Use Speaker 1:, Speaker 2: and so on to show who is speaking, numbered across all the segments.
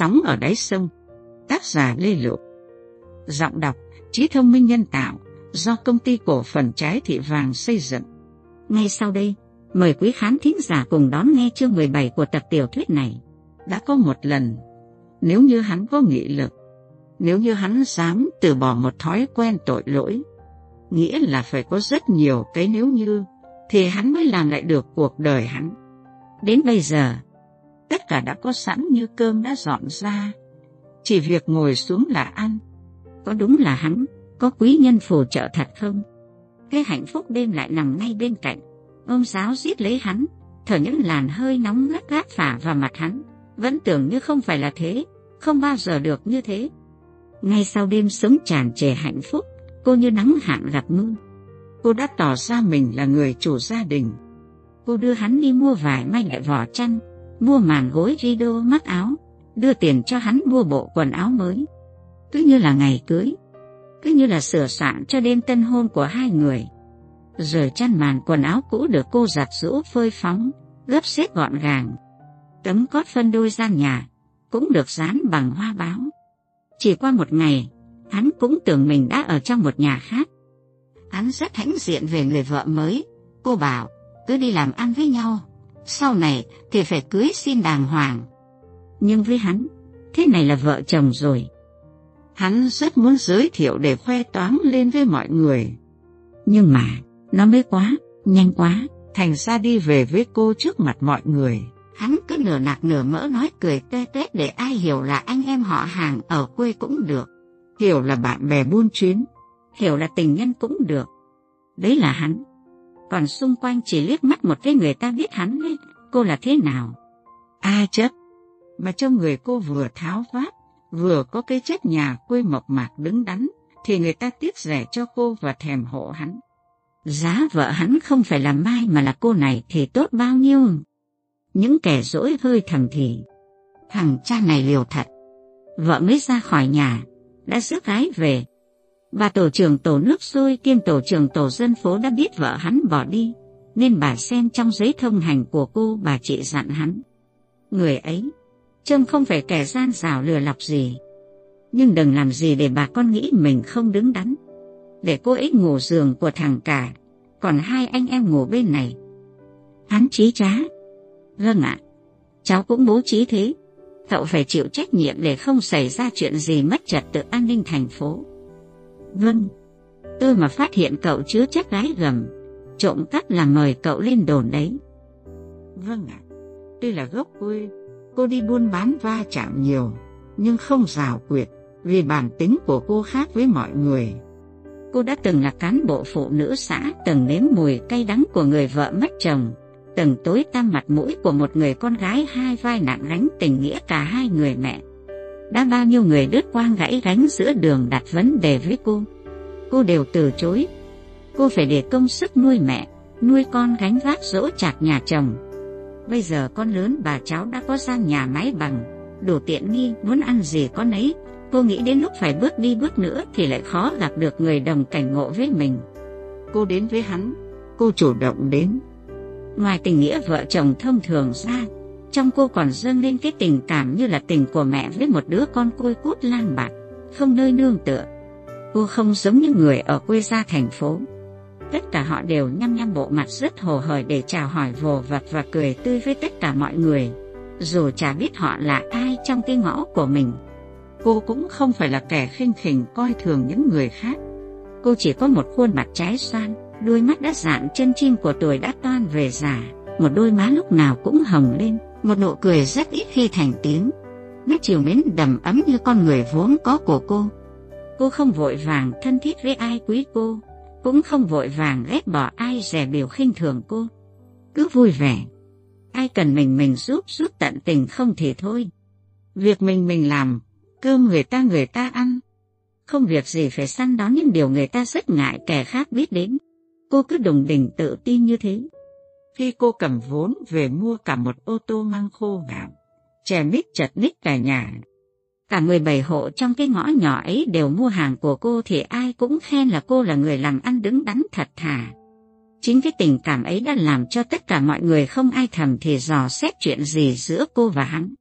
Speaker 1: Sóng ở đáy sông. Tác giả Lê Lộ Giọng đọc, Trí thông minh nhân tạo, Do công ty cổ phần trái thị vàng xây dựng. Ngay sau đây, Mời quý khán thính giả cùng đón nghe chương 17 của tập tiểu thuyết này. Đã có một lần, Nếu như hắn có nghị lực, Nếu như hắn dám từ bỏ một thói quen tội lỗi, Nghĩa là phải có rất nhiều cái nếu như, Thì hắn mới làm lại được cuộc đời hắn. Đến bây giờ tất cả đã có sẵn như cơm đã dọn ra. Chỉ việc ngồi xuống là ăn. Có đúng là hắn, có quý nhân phù trợ thật không? Cái hạnh phúc đêm lại nằm ngay bên cạnh. ông giáo giết lấy hắn, thở những làn hơi nóng gắt gắt phả vào mặt hắn. Vẫn tưởng như không phải là thế, không bao giờ được như thế. Ngay sau đêm sống tràn trề hạnh phúc, cô như nắng hạn gặp mưa. Cô đã tỏ ra mình là người chủ gia đình. Cô đưa hắn đi mua vải may lại vỏ chăn, mua màn gối rido mắt áo, đưa tiền cho hắn mua bộ quần áo mới. Cứ như là ngày cưới, cứ như là sửa soạn cho đêm tân hôn của hai người. Rồi chăn màn quần áo cũ được cô giặt rũ phơi phóng, gấp xếp gọn gàng. Tấm cót phân đôi gian nhà, cũng được dán bằng hoa báo. Chỉ qua một ngày, hắn cũng tưởng mình đã ở trong một nhà khác. Hắn rất hãnh diện về người vợ mới. Cô bảo, cứ đi làm ăn với nhau, sau này thì phải cưới xin đàng hoàng. Nhưng với hắn, thế này là vợ chồng rồi. Hắn rất muốn giới thiệu để khoe toán lên với mọi người. Nhưng mà, nó mới quá, nhanh quá, thành ra đi về với cô trước mặt mọi người. Hắn cứ nửa nạc nửa mỡ nói cười tê tét để ai hiểu là anh em họ hàng ở quê cũng được. Hiểu là bạn bè buôn chuyến, hiểu là tình nhân cũng được. Đấy là hắn còn xung quanh chỉ liếc mắt một cái người ta biết hắn ấy, cô là thế nào. Ai chấp, mà trong người cô vừa tháo vát, vừa có cái chất nhà quê mộc mạc đứng đắn, thì người ta tiếc rẻ cho cô và thèm hộ hắn. Giá vợ hắn không phải là Mai mà là cô này thì tốt bao nhiêu. Những kẻ dỗi hơi thầm thì, thằng cha này liều thật. Vợ mới ra khỏi nhà, đã rước gái về, Bà tổ trưởng tổ nước sôi kiêm tổ trưởng tổ dân phố đã biết vợ hắn bỏ đi, nên bà xem trong giấy thông hành của cô bà chị dặn hắn. Người ấy, trông không phải kẻ gian xảo lừa lọc gì, nhưng đừng làm gì để bà con nghĩ mình không đứng đắn. Để cô ấy ngủ giường của thằng cả, còn hai anh em ngủ bên này. Hắn trí trá. Vâng ạ, cháu cũng bố trí thế. Cậu phải chịu trách nhiệm để không xảy ra chuyện gì mất trật tự an ninh thành phố. Vâng, tôi mà phát hiện cậu chứa chất gái gầm, trộm cắp là mời cậu lên đồn đấy. Vâng ạ, đây là gốc quê, cô đi buôn bán va chạm nhiều, nhưng không rào quyệt, vì bản tính của cô khác với mọi người. Cô đã từng là cán bộ phụ nữ xã, từng nếm mùi cay đắng của người vợ mất chồng, từng tối tăm mặt mũi của một người con gái hai vai nặng gánh tình nghĩa cả hai người mẹ đã bao nhiêu người đứt quang gãy gánh giữa đường đặt vấn đề với cô. Cô đều từ chối. Cô phải để công sức nuôi mẹ, nuôi con gánh vác dỗ chạc nhà chồng. Bây giờ con lớn bà cháu đã có gian nhà máy bằng, đủ tiện nghi, muốn ăn gì con ấy. Cô nghĩ đến lúc phải bước đi bước nữa thì lại khó gặp được người đồng cảnh ngộ với mình. Cô đến với hắn, cô chủ động đến. Ngoài tình nghĩa vợ chồng thông thường ra, trong cô còn dâng lên cái tình cảm như là tình của mẹ với một đứa con côi cút lang bạc, không nơi nương tựa. Cô không giống như người ở quê gia thành phố. Tất cả họ đều nhăm nhăm bộ mặt rất hồ hởi để chào hỏi vồ vật và cười tươi với tất cả mọi người, dù chả biết họ là ai trong cái ngõ của mình. Cô cũng không phải là kẻ khinh khỉnh coi thường những người khác. Cô chỉ có một khuôn mặt trái xoan, đôi mắt đã dạn chân chim của tuổi đã toan về già, một đôi má lúc nào cũng hồng lên một nụ cười rất ít khi thành tiếng, nét chiều mến đầm ấm như con người vốn có của cô. Cô không vội vàng thân thiết với ai quý cô, cũng không vội vàng ghét bỏ ai rẻ biểu khinh thường cô. Cứ vui vẻ, ai cần mình mình giúp giúp tận tình không thì thôi. Việc mình mình làm, cơm người ta người ta ăn. Không việc gì phải săn đón những điều người ta rất ngại kẻ khác biết đến. Cô cứ đùng đỉnh tự tin như thế khi cô cầm vốn về mua cả một ô tô mang khô vào, chè mít chật ních cả nhà. Cả 17 hộ trong cái ngõ nhỏ ấy đều mua hàng của cô thì ai cũng khen là cô là người làm ăn đứng đắn thật thà. Chính cái tình cảm ấy đã làm cho tất cả mọi người không ai thầm thì dò xét chuyện gì giữa cô và hắn.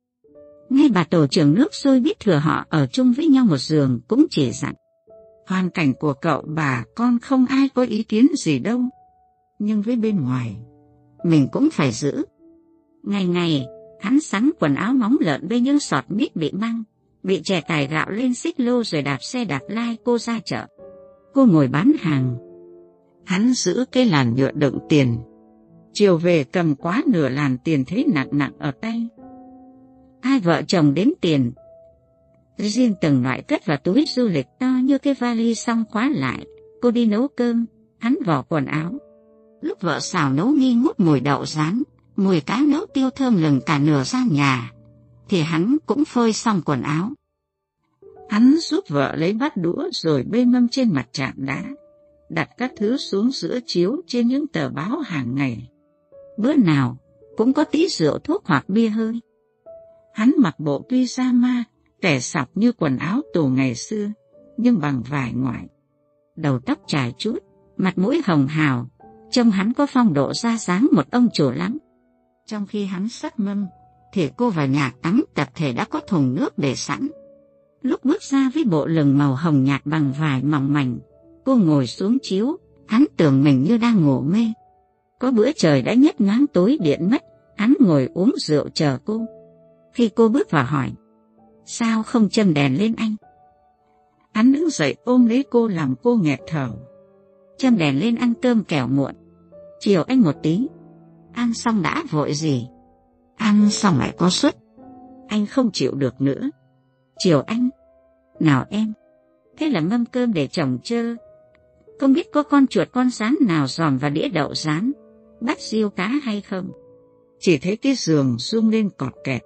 Speaker 1: Ngay bà tổ trưởng nước sôi biết thừa họ ở chung với nhau một giường cũng chỉ dặn. Hoàn cảnh của cậu bà con không ai có ý kiến gì đâu. Nhưng với bên ngoài, mình cũng phải giữ. Ngày ngày, hắn sắn quần áo móng lợn với những sọt mít bị măng, bị trẻ tải gạo lên xích lô rồi đạp xe đạp lai cô ra chợ. Cô ngồi bán hàng. Hắn giữ cái làn nhựa đựng tiền. Chiều về cầm quá nửa làn tiền thế nặng nặng ở tay. Hai vợ chồng đếm tiền. Riêng từng loại cất vào túi du lịch to như cái vali xong khóa lại. Cô đi nấu cơm, hắn vỏ quần áo. Lúc vợ xào nấu nghi ngút mùi đậu rán, mùi cá nấu tiêu thơm lừng cả nửa gian nhà, thì hắn cũng phơi xong quần áo. Hắn giúp vợ lấy bát đũa rồi bê mâm trên mặt chạm đá, đặt các thứ xuống giữa chiếu trên những tờ báo hàng ngày. Bữa nào cũng có tí rượu thuốc hoặc bia hơi. Hắn mặc bộ pyjama, kẻ sọc như quần áo tù ngày xưa, nhưng bằng vải ngoại. Đầu tóc trải chút, mặt mũi hồng hào, trông hắn có phong độ ra dáng một ông chủ lắm. Trong khi hắn sắc mâm, thì cô và nhà tắm tập thể đã có thùng nước để sẵn. Lúc bước ra với bộ lừng màu hồng nhạt bằng vải mỏng mảnh, cô ngồi xuống chiếu, hắn tưởng mình như đang ngủ mê. Có bữa trời đã nhấp nhoáng tối điện mất, hắn ngồi uống rượu chờ cô. Khi cô bước vào hỏi, sao không châm đèn lên anh? Hắn đứng dậy ôm lấy cô làm cô nghẹt thở. Châm đèn lên ăn cơm kẻo muộn. Chiều anh một tí. Ăn xong đã vội gì? Ăn xong lại có suất. Anh không chịu được nữa. Chiều anh. Nào em. Thế là mâm cơm để chồng chơ. Không biết có con chuột con rán nào dòm vào đĩa đậu rán. Bắt riêu cá hay không? Chỉ thấy cái giường rung lên cọt kẹt.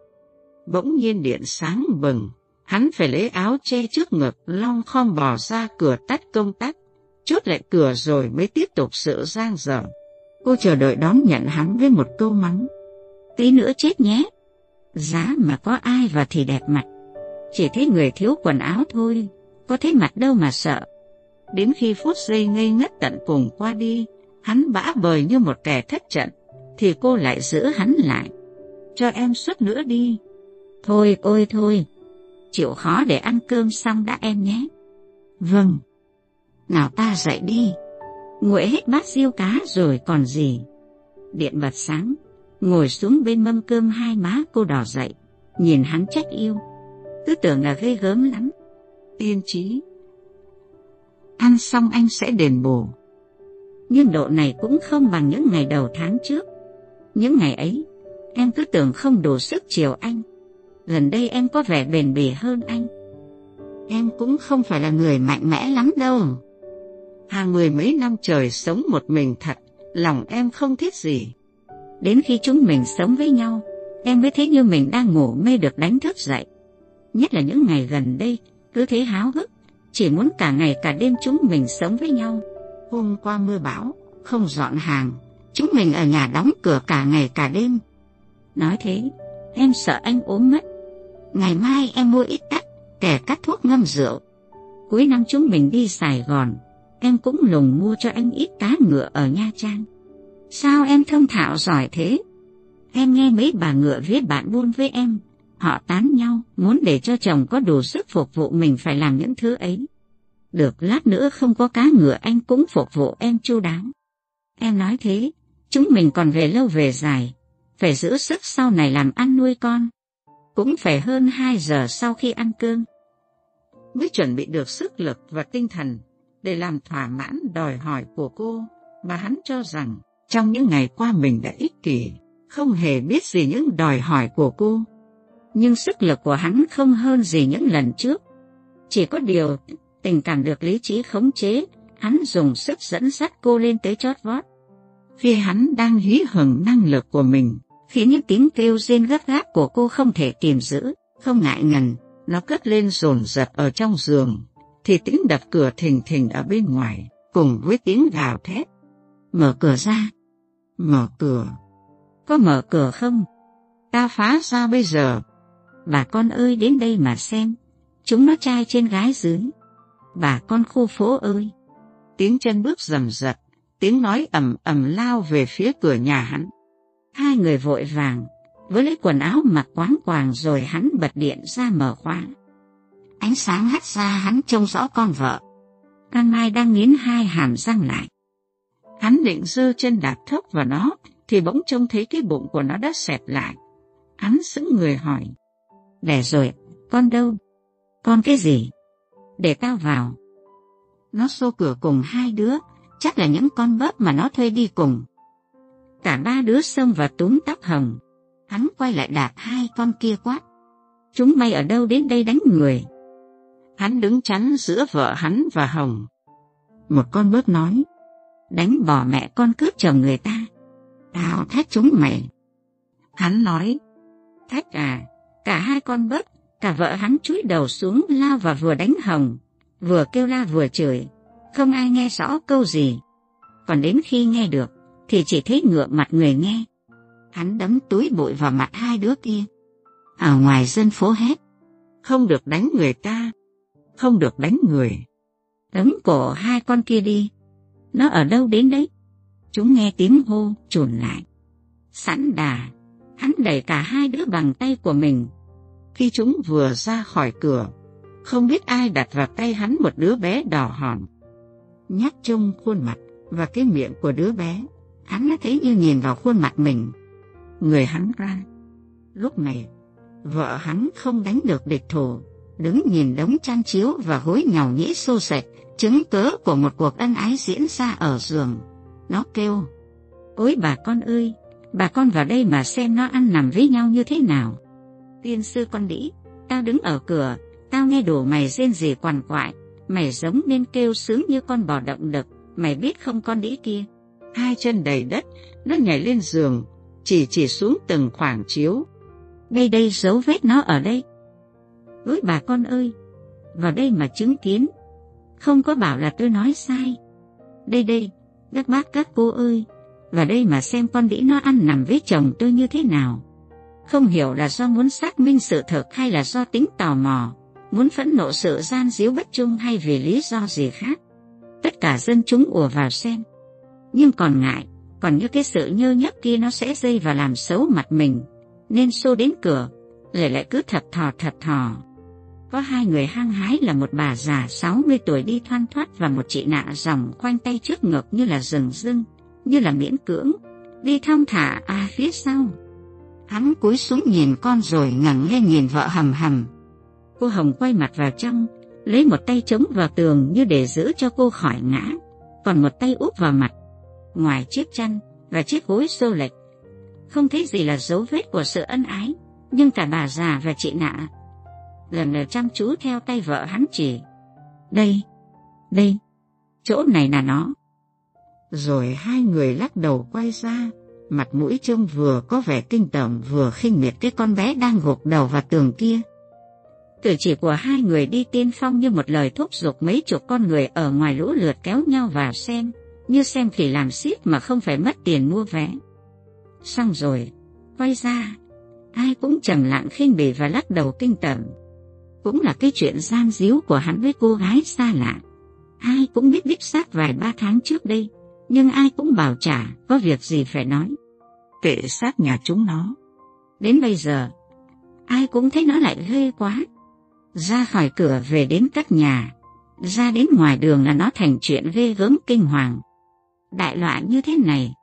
Speaker 1: Bỗng nhiên điện sáng bừng. Hắn phải lấy áo che trước ngực, long khom bò ra cửa tắt công tắc, chốt lại cửa rồi mới tiếp tục sự giang dở. Cô chờ đợi đón nhận hắn với một câu mắng. Tí nữa chết nhé. Giá mà có ai vào thì đẹp mặt. Chỉ thấy người thiếu quần áo thôi, có thấy mặt đâu mà sợ. Đến khi phút giây ngây ngất tận cùng qua đi, hắn bã bời như một kẻ thất trận, thì cô lại giữ hắn lại. Cho em suốt nữa đi. Thôi ôi thôi, chịu khó để ăn cơm xong đã em nhé. Vâng. Nào ta dậy đi. Nguội hết bát riêu cá rồi còn gì. Điện bật sáng, ngồi xuống bên mâm cơm hai má cô đỏ dậy, nhìn hắn trách yêu. Cứ tưởng là ghê gớm lắm. Tiên trí. Ăn xong anh sẽ đền bù. Nhưng độ này cũng không bằng những ngày đầu tháng trước. Những ngày ấy, em cứ tưởng không đủ sức chiều anh. Gần đây em có vẻ bền bỉ hơn anh. Em cũng không phải là người mạnh mẽ lắm đâu. Hàng mười mấy năm trời sống một mình thật, lòng em không thiết gì. Đến khi chúng mình sống với nhau, em mới thấy như mình đang ngủ mê được đánh thức dậy. Nhất là những ngày gần đây, cứ thế háo hức, chỉ muốn cả ngày cả đêm chúng mình sống với nhau. Hôm qua mưa bão, không dọn hàng, chúng mình ở nhà đóng cửa cả ngày cả đêm. Nói thế, em sợ anh ốm mất. Ngày mai em mua ít cắt, kẻ cắt thuốc ngâm rượu. Cuối năm chúng mình đi Sài Gòn, em cũng lùng mua cho anh ít cá ngựa ở Nha Trang. Sao em thông thạo giỏi thế? Em nghe mấy bà ngựa viết bạn buôn với em. Họ tán nhau, muốn để cho chồng có đủ sức phục vụ mình phải làm những thứ ấy. Được lát nữa không có cá ngựa anh cũng phục vụ em chu đáo. Em nói thế, chúng mình còn về lâu về dài, phải giữ sức sau này làm ăn nuôi con. Cũng phải hơn 2 giờ sau khi ăn cơm. Mới chuẩn bị được sức lực và tinh thần để làm thỏa mãn đòi hỏi của cô mà hắn cho rằng trong những ngày qua mình đã ích kỷ, không hề biết gì những đòi hỏi của cô. Nhưng sức lực của hắn không hơn gì những lần trước. Chỉ có điều tình cảm được lý trí khống chế, hắn dùng sức dẫn dắt cô lên tới chót vót. Khi hắn đang hí hửng năng lực của mình, khi những tiếng kêu rên gấp gáp của cô không thể tìm giữ, không ngại ngần, nó cất lên rồn rập ở trong giường, thì tiếng đập cửa thình thình ở bên ngoài, cùng với tiếng gào thét. Mở cửa ra, Mở cửa. Có mở cửa không? Ta phá ra bây giờ. Bà con ơi đến đây mà xem. Chúng nó trai trên gái dưới. Bà con khu phố ơi. Tiếng chân bước rầm rập, tiếng nói ầm ầm lao về phía cửa nhà hắn. Hai người vội vàng, với lấy quần áo mặc quáng quàng rồi hắn bật điện ra mở khóa. Ánh sáng hắt ra hắn trông rõ con vợ. Can Mai đang nghiến hai hàm răng lại. Hắn định dơ chân đạp thốc vào nó, thì bỗng trông thấy cái bụng của nó đã xẹp lại. Hắn sững người hỏi. Để rồi, con đâu? Con cái gì? Để tao vào. Nó xô cửa cùng hai đứa, chắc là những con bớp mà nó thuê đi cùng. Cả ba đứa xông vào túm tóc hồng. Hắn quay lại đạp hai con kia quát. Chúng mày ở đâu đến đây đánh người? Hắn đứng chắn giữa vợ hắn và Hồng. Một con bớt nói, đánh bỏ mẹ con cướp chồng người ta. Tao thách chúng mày. Hắn nói, thách à, cả hai con bớt cả vợ hắn chúi đầu xuống lao và vừa đánh Hồng, vừa kêu la vừa chửi, không ai nghe rõ câu gì. Còn đến khi nghe được, thì chỉ thấy ngựa mặt người nghe. Hắn đấm túi bụi vào mặt hai đứa kia. Ở ngoài dân phố hét, không được đánh người ta, không được đánh người. Đấm cổ hai con kia đi, nó ở đâu đến đấy? Chúng nghe tiếng hô, trùn lại. Sẵn đà, hắn đẩy cả hai đứa bằng tay của mình. Khi chúng vừa ra khỏi cửa, không biết ai đặt vào tay hắn một đứa bé đỏ hòn. Nhắc trông khuôn mặt và cái miệng của đứa bé, hắn đã thấy như nhìn vào khuôn mặt mình. Người hắn ra. Lúc này, vợ hắn không đánh được địch thủ, đứng nhìn đống chăn chiếu và hối nhàu nhĩ xô sệt, chứng cớ của một cuộc ân ái diễn ra ở giường. Nó kêu, ôi bà con ơi, bà con vào đây mà xem nó ăn nằm với nhau như thế nào. Tiên sư con đĩ, tao đứng ở cửa, tao nghe đủ mày rên rỉ quằn quại, mày giống nên kêu sướng như con bò động đực, mày biết không con đĩ kia. Hai chân đầy đất, nó nhảy lên giường, chỉ chỉ xuống từng khoảng chiếu. Đây đây dấu vết nó ở đây. Ôi bà con ơi, vào đây mà chứng kiến, không có bảo là tôi nói sai. Đây đây, các bác các cô ơi, vào đây mà xem con đĩ nó ăn nằm với chồng tôi như thế nào. Không hiểu là do muốn xác minh sự thật hay là do tính tò mò, muốn phẫn nộ sự gian díu bất trung hay vì lý do gì khác. Tất cả dân chúng ùa vào xem. Nhưng còn ngại, còn như cái sự nhơ nhấp kia nó sẽ dây và làm xấu mặt mình, nên xô đến cửa, rồi lại cứ thật thò thật thò. Có hai người hăng hái là một bà già 60 tuổi đi thoăn thoát và một chị nạ dòng khoanh tay trước ngực như là rừng rưng, như là miễn cưỡng, đi thong thả à phía sau. Hắn cúi xuống nhìn con rồi ngẩng lên nhìn vợ hầm hầm. Cô Hồng quay mặt vào trong, lấy một tay chống vào tường như để giữ cho cô khỏi ngã, còn một tay úp vào mặt. Ngoài chiếc chăn và chiếc gối xô lệch, không thấy gì là dấu vết của sự ân ái, nhưng cả bà già và chị nạ lần lượt chăm chú theo tay vợ hắn chỉ. Đây, đây, chỗ này là nó. Rồi hai người lắc đầu quay ra, mặt mũi trông vừa có vẻ kinh tởm vừa khinh miệt cái con bé đang gục đầu vào tường kia. Cử chỉ của hai người đi tiên phong như một lời thúc giục mấy chục con người ở ngoài lũ lượt kéo nhau vào xem, như xem thì làm xiết mà không phải mất tiền mua vé. Xong rồi, quay ra, ai cũng trầm lặng khinh bỉ và lắc đầu kinh tởm cũng là cái chuyện gian díu của hắn với cô gái xa lạ. Ai cũng biết đích xác vài ba tháng trước đây, nhưng ai cũng bảo trả có việc gì phải nói. Kệ xác nhà chúng nó. Đến bây giờ, ai cũng thấy nó lại ghê quá. Ra khỏi cửa về đến các nhà, ra đến ngoài đường là nó thành chuyện ghê gớm kinh hoàng. Đại loạn như thế này,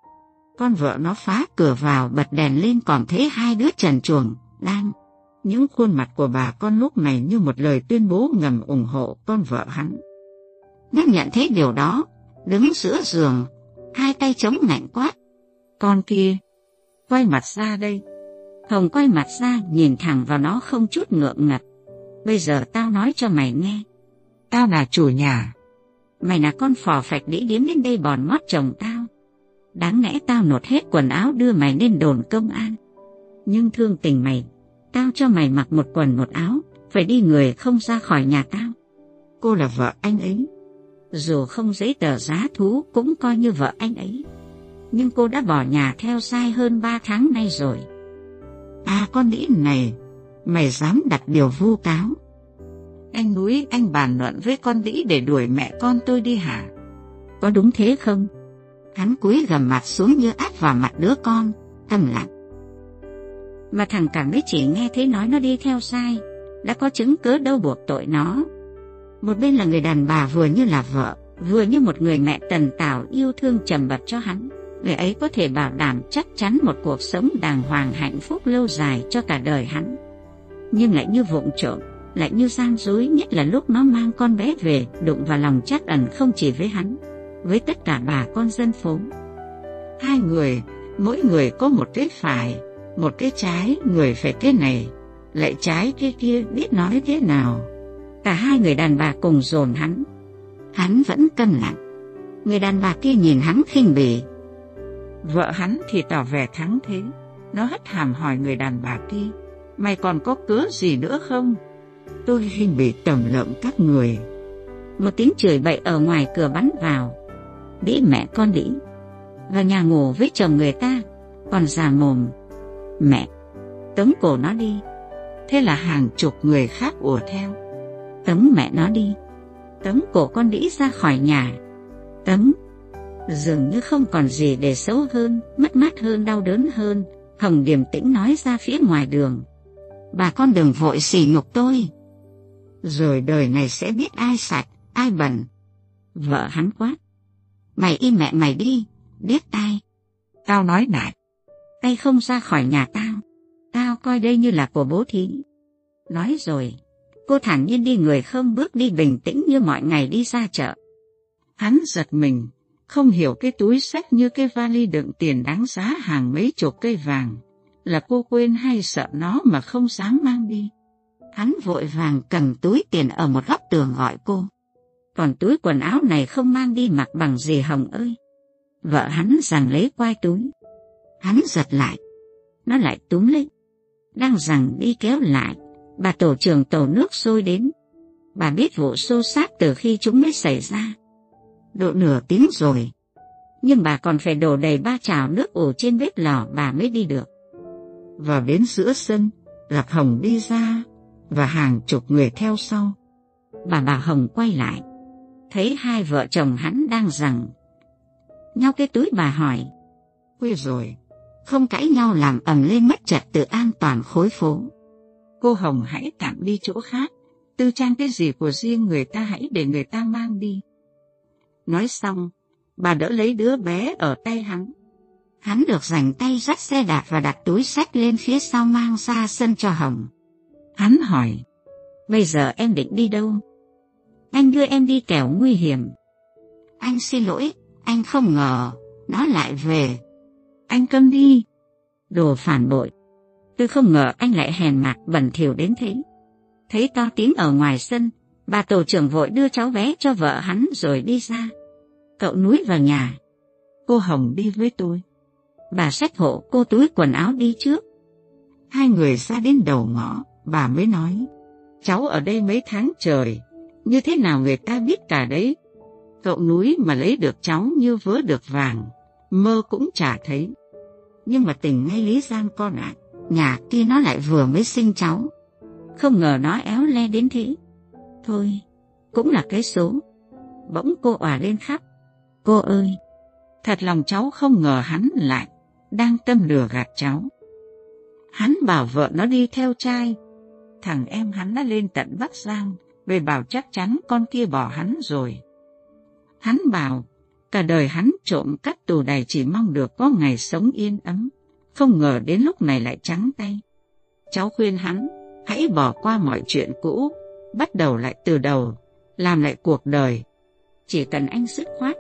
Speaker 1: con vợ nó phá cửa vào bật đèn lên còn thấy hai đứa trần chuồng đang những khuôn mặt của bà con lúc này như một lời tuyên bố ngầm ủng hộ con vợ hắn. Nó nhận thấy điều đó, đứng giữa giường, hai tay chống ngạnh quát. Con kia, quay mặt ra đây. Hồng quay mặt ra nhìn thẳng vào nó không chút ngượng ngật. Bây giờ tao nói cho mày nghe. Tao là chủ nhà. Mày là con phò phạch đĩ điếm đến đây bòn mót chồng tao. Đáng lẽ tao nột hết quần áo đưa mày lên đồn công an. Nhưng thương tình mày Tao cho mày mặc một quần một áo, phải đi người không ra khỏi nhà tao. Cô là vợ anh ấy. Dù không giấy tờ giá thú cũng coi như vợ anh ấy. Nhưng cô đã bỏ nhà theo sai hơn ba tháng nay rồi. À con đĩ này, mày dám đặt điều vu cáo. Anh núi anh bàn luận với con đĩ để đuổi mẹ con tôi đi hả? Có đúng thế không? Hắn cúi gầm mặt xuống như áp vào mặt đứa con, tâm lặng. Mà thằng Cảm mới chỉ nghe thấy nói nó đi theo sai, đã có chứng cớ đâu buộc tội nó. Một bên là người đàn bà vừa như là vợ, vừa như một người mẹ tần tảo yêu thương trầm bật cho hắn. Người ấy có thể bảo đảm chắc chắn một cuộc sống đàng hoàng hạnh phúc lâu dài cho cả đời hắn. Nhưng lại như vụng trộm, lại như gian dối nhất là lúc nó mang con bé về đụng vào lòng chắc ẩn không chỉ với hắn, với tất cả bà con dân phố. Hai người, mỗi người có một cái phải, một cái trái, người phải thế này, lại trái cái kia biết nói thế nào. Cả hai người đàn bà cùng dồn hắn. Hắn vẫn cân lặng. Người đàn bà kia nhìn hắn khinh bỉ. Vợ hắn thì tỏ vẻ thắng thế. Nó hất hàm hỏi người đàn bà kia. Mày còn có cớ gì nữa không? Tôi khinh bỉ tầm lợm các người. Một tiếng chửi bậy ở ngoài cửa bắn vào. Đĩ mẹ con đĩ. Vào nhà ngủ với chồng người ta. Còn già mồm. Mẹ. Tống cổ nó đi. Thế là hàng chục người khác ùa theo. Tống mẹ nó đi. Tống cổ con đĩ ra khỏi nhà. Tống. Dường như không còn gì để xấu hơn, mất mát hơn, đau đớn hơn. Hồng điềm tĩnh nói ra phía ngoài đường. Bà con đừng vội xỉ nhục tôi. Rồi đời này sẽ biết ai sạch, ai bẩn. Vợ hắn quát. Mày im mẹ mày đi, biết ai? Tao nói lại. Tay không ra khỏi nhà tao. Tao coi đây như là của bố thí. Nói rồi, cô thản nhiên đi người không bước đi bình tĩnh như mọi ngày đi ra chợ. Hắn giật mình, không hiểu cái túi sách như cái vali đựng tiền đáng giá hàng mấy chục cây vàng. Là cô quên hay sợ nó mà không dám mang đi. Hắn vội vàng cầm túi tiền ở một góc tường gọi cô. Còn túi quần áo này không mang đi mặc bằng gì Hồng ơi. Vợ hắn rằng lấy quai túi. Hắn giật lại. Nó lại túm lấy đang rằng đi kéo lại, bà tổ trưởng tổ nước sôi đến. Bà biết vụ xô xát từ khi chúng mới xảy ra. Độ nửa tiếng rồi, nhưng bà còn phải đổ đầy ba chảo nước ủ trên bếp lò bà mới đi được. Vào đến giữa sân, Lạc Hồng đi ra và hàng chục người theo sau. Bà bà Hồng quay lại, thấy hai vợ chồng hắn đang rằng nhau cái túi bà hỏi. Quê rồi, không cãi nhau làm ầm lên mất trật tự an toàn khối phố. Cô Hồng hãy tạm đi chỗ khác, tư trang cái gì của riêng người ta hãy để người ta mang đi. Nói xong, bà đỡ lấy đứa bé ở tay hắn. Hắn được rảnh tay dắt xe đạp và đặt túi sách lên phía sau mang ra sân cho Hồng. Hắn hỏi, bây giờ em định đi đâu? Anh đưa em đi kẻo nguy hiểm. Anh xin lỗi, anh không ngờ, nó lại về anh câm đi. Đồ phản bội. Tôi không ngờ anh lại hèn mạc bẩn thỉu đến thế. Thấy to tiếng ở ngoài sân, bà tổ trưởng vội đưa cháu bé cho vợ hắn rồi đi ra. Cậu núi vào nhà. Cô Hồng đi với tôi. Bà xách hộ cô túi quần áo đi trước. Hai người ra đến đầu ngõ, bà mới nói. Cháu ở đây mấy tháng trời, như thế nào người ta biết cả đấy. Cậu núi mà lấy được cháu như vớ được vàng, mơ cũng chả thấy nhưng mà tình ngay Lý Giang con ạ, nhà kia nó lại vừa mới sinh cháu. Không ngờ nó éo le đến thế. Thôi, cũng là cái số. Bỗng cô òa lên khắp. Cô ơi, thật lòng cháu không ngờ hắn lại đang tâm lừa gạt cháu. Hắn bảo vợ nó đi theo trai. Thằng em hắn đã lên tận Bắc Giang về bảo chắc chắn con kia bỏ hắn rồi. Hắn bảo Cả đời hắn trộm cắp tù đài chỉ mong được có ngày sống yên ấm, không ngờ đến lúc này lại trắng tay. Cháu khuyên hắn, hãy bỏ qua mọi chuyện cũ, bắt đầu lại từ đầu, làm lại cuộc đời. Chỉ cần anh dứt khoát,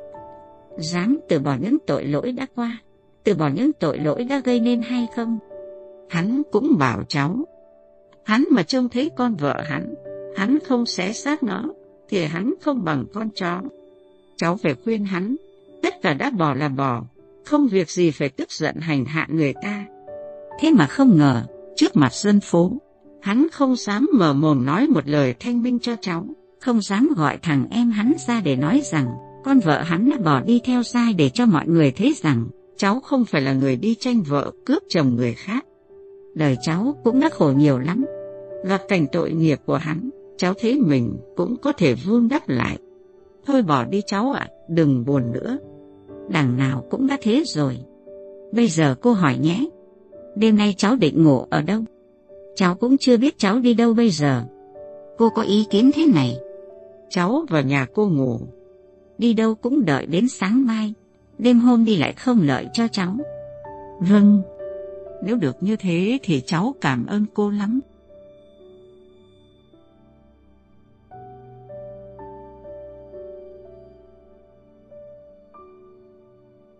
Speaker 1: dám từ bỏ những tội lỗi đã qua, từ bỏ những tội lỗi đã gây nên hay không? Hắn cũng bảo cháu, hắn mà trông thấy con vợ hắn, hắn không xé xác nó, thì hắn không bằng con chó. Cháu phải khuyên hắn, tất cả đã bỏ là bỏ, không việc gì phải tức giận hành hạ người ta. Thế mà không ngờ, trước mặt dân phố, hắn không dám mở mồm nói một lời thanh minh cho cháu, không dám gọi thằng em hắn ra để nói rằng con vợ hắn đã bỏ đi theo sai để cho mọi người thấy rằng cháu không phải là người đi tranh vợ cướp chồng người khác. Đời cháu cũng đã khổ nhiều lắm, và cảnh tội nghiệp của hắn, cháu thấy mình cũng có thể vương đắp lại. Thôi bỏ đi cháu ạ, đừng buồn nữa. Đằng nào cũng đã thế rồi. Bây giờ cô hỏi nhé, Đêm nay cháu định ngủ ở đâu? Cháu cũng chưa biết cháu đi đâu bây giờ. Cô có ý kiến thế này. Cháu vào nhà cô ngủ. Đi đâu cũng đợi đến sáng mai. Đêm hôm đi lại không lợi cho cháu. Vâng. Nếu được như thế thì cháu cảm ơn cô lắm.